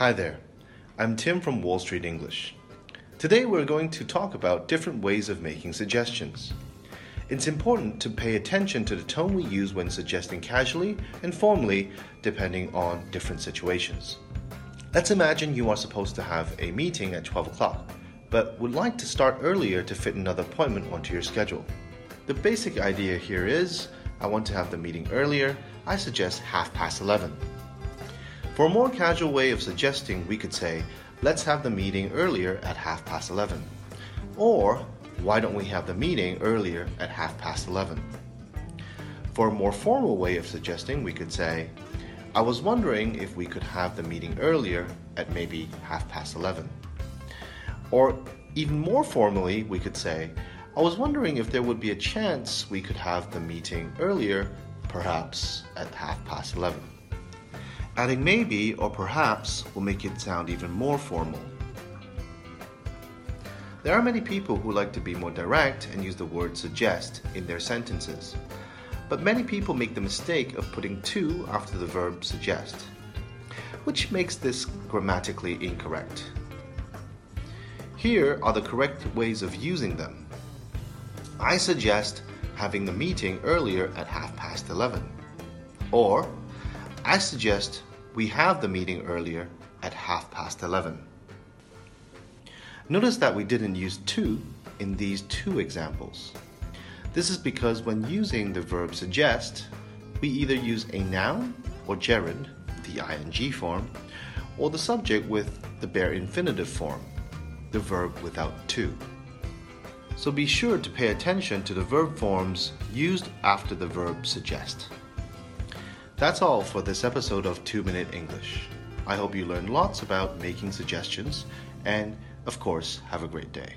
Hi there, I'm Tim from Wall Street English. Today we're going to talk about different ways of making suggestions. It's important to pay attention to the tone we use when suggesting casually and formally, depending on different situations. Let's imagine you are supposed to have a meeting at 12 o'clock, but would like to start earlier to fit another appointment onto your schedule. The basic idea here is I want to have the meeting earlier, I suggest half past 11. For a more casual way of suggesting, we could say, let's have the meeting earlier at half past 11. Or, why don't we have the meeting earlier at half past 11? For a more formal way of suggesting, we could say, I was wondering if we could have the meeting earlier at maybe half past 11. Or even more formally, we could say, I was wondering if there would be a chance we could have the meeting earlier, perhaps at half past 11. Adding maybe or perhaps will make it sound even more formal. There are many people who like to be more direct and use the word suggest in their sentences. But many people make the mistake of putting to after the verb suggest, which makes this grammatically incorrect. Here are the correct ways of using them. I suggest having the meeting earlier at half past 11. Or, I suggest we have the meeting earlier at half past 11. Notice that we didn't use to in these two examples. This is because when using the verb suggest, we either use a noun or gerund, the ing form, or the subject with the bare infinitive form, the verb without to. So be sure to pay attention to the verb forms used after the verb suggest. That's all for this episode of 2 Minute English. I hope you learned lots about making suggestions and of course, have a great day.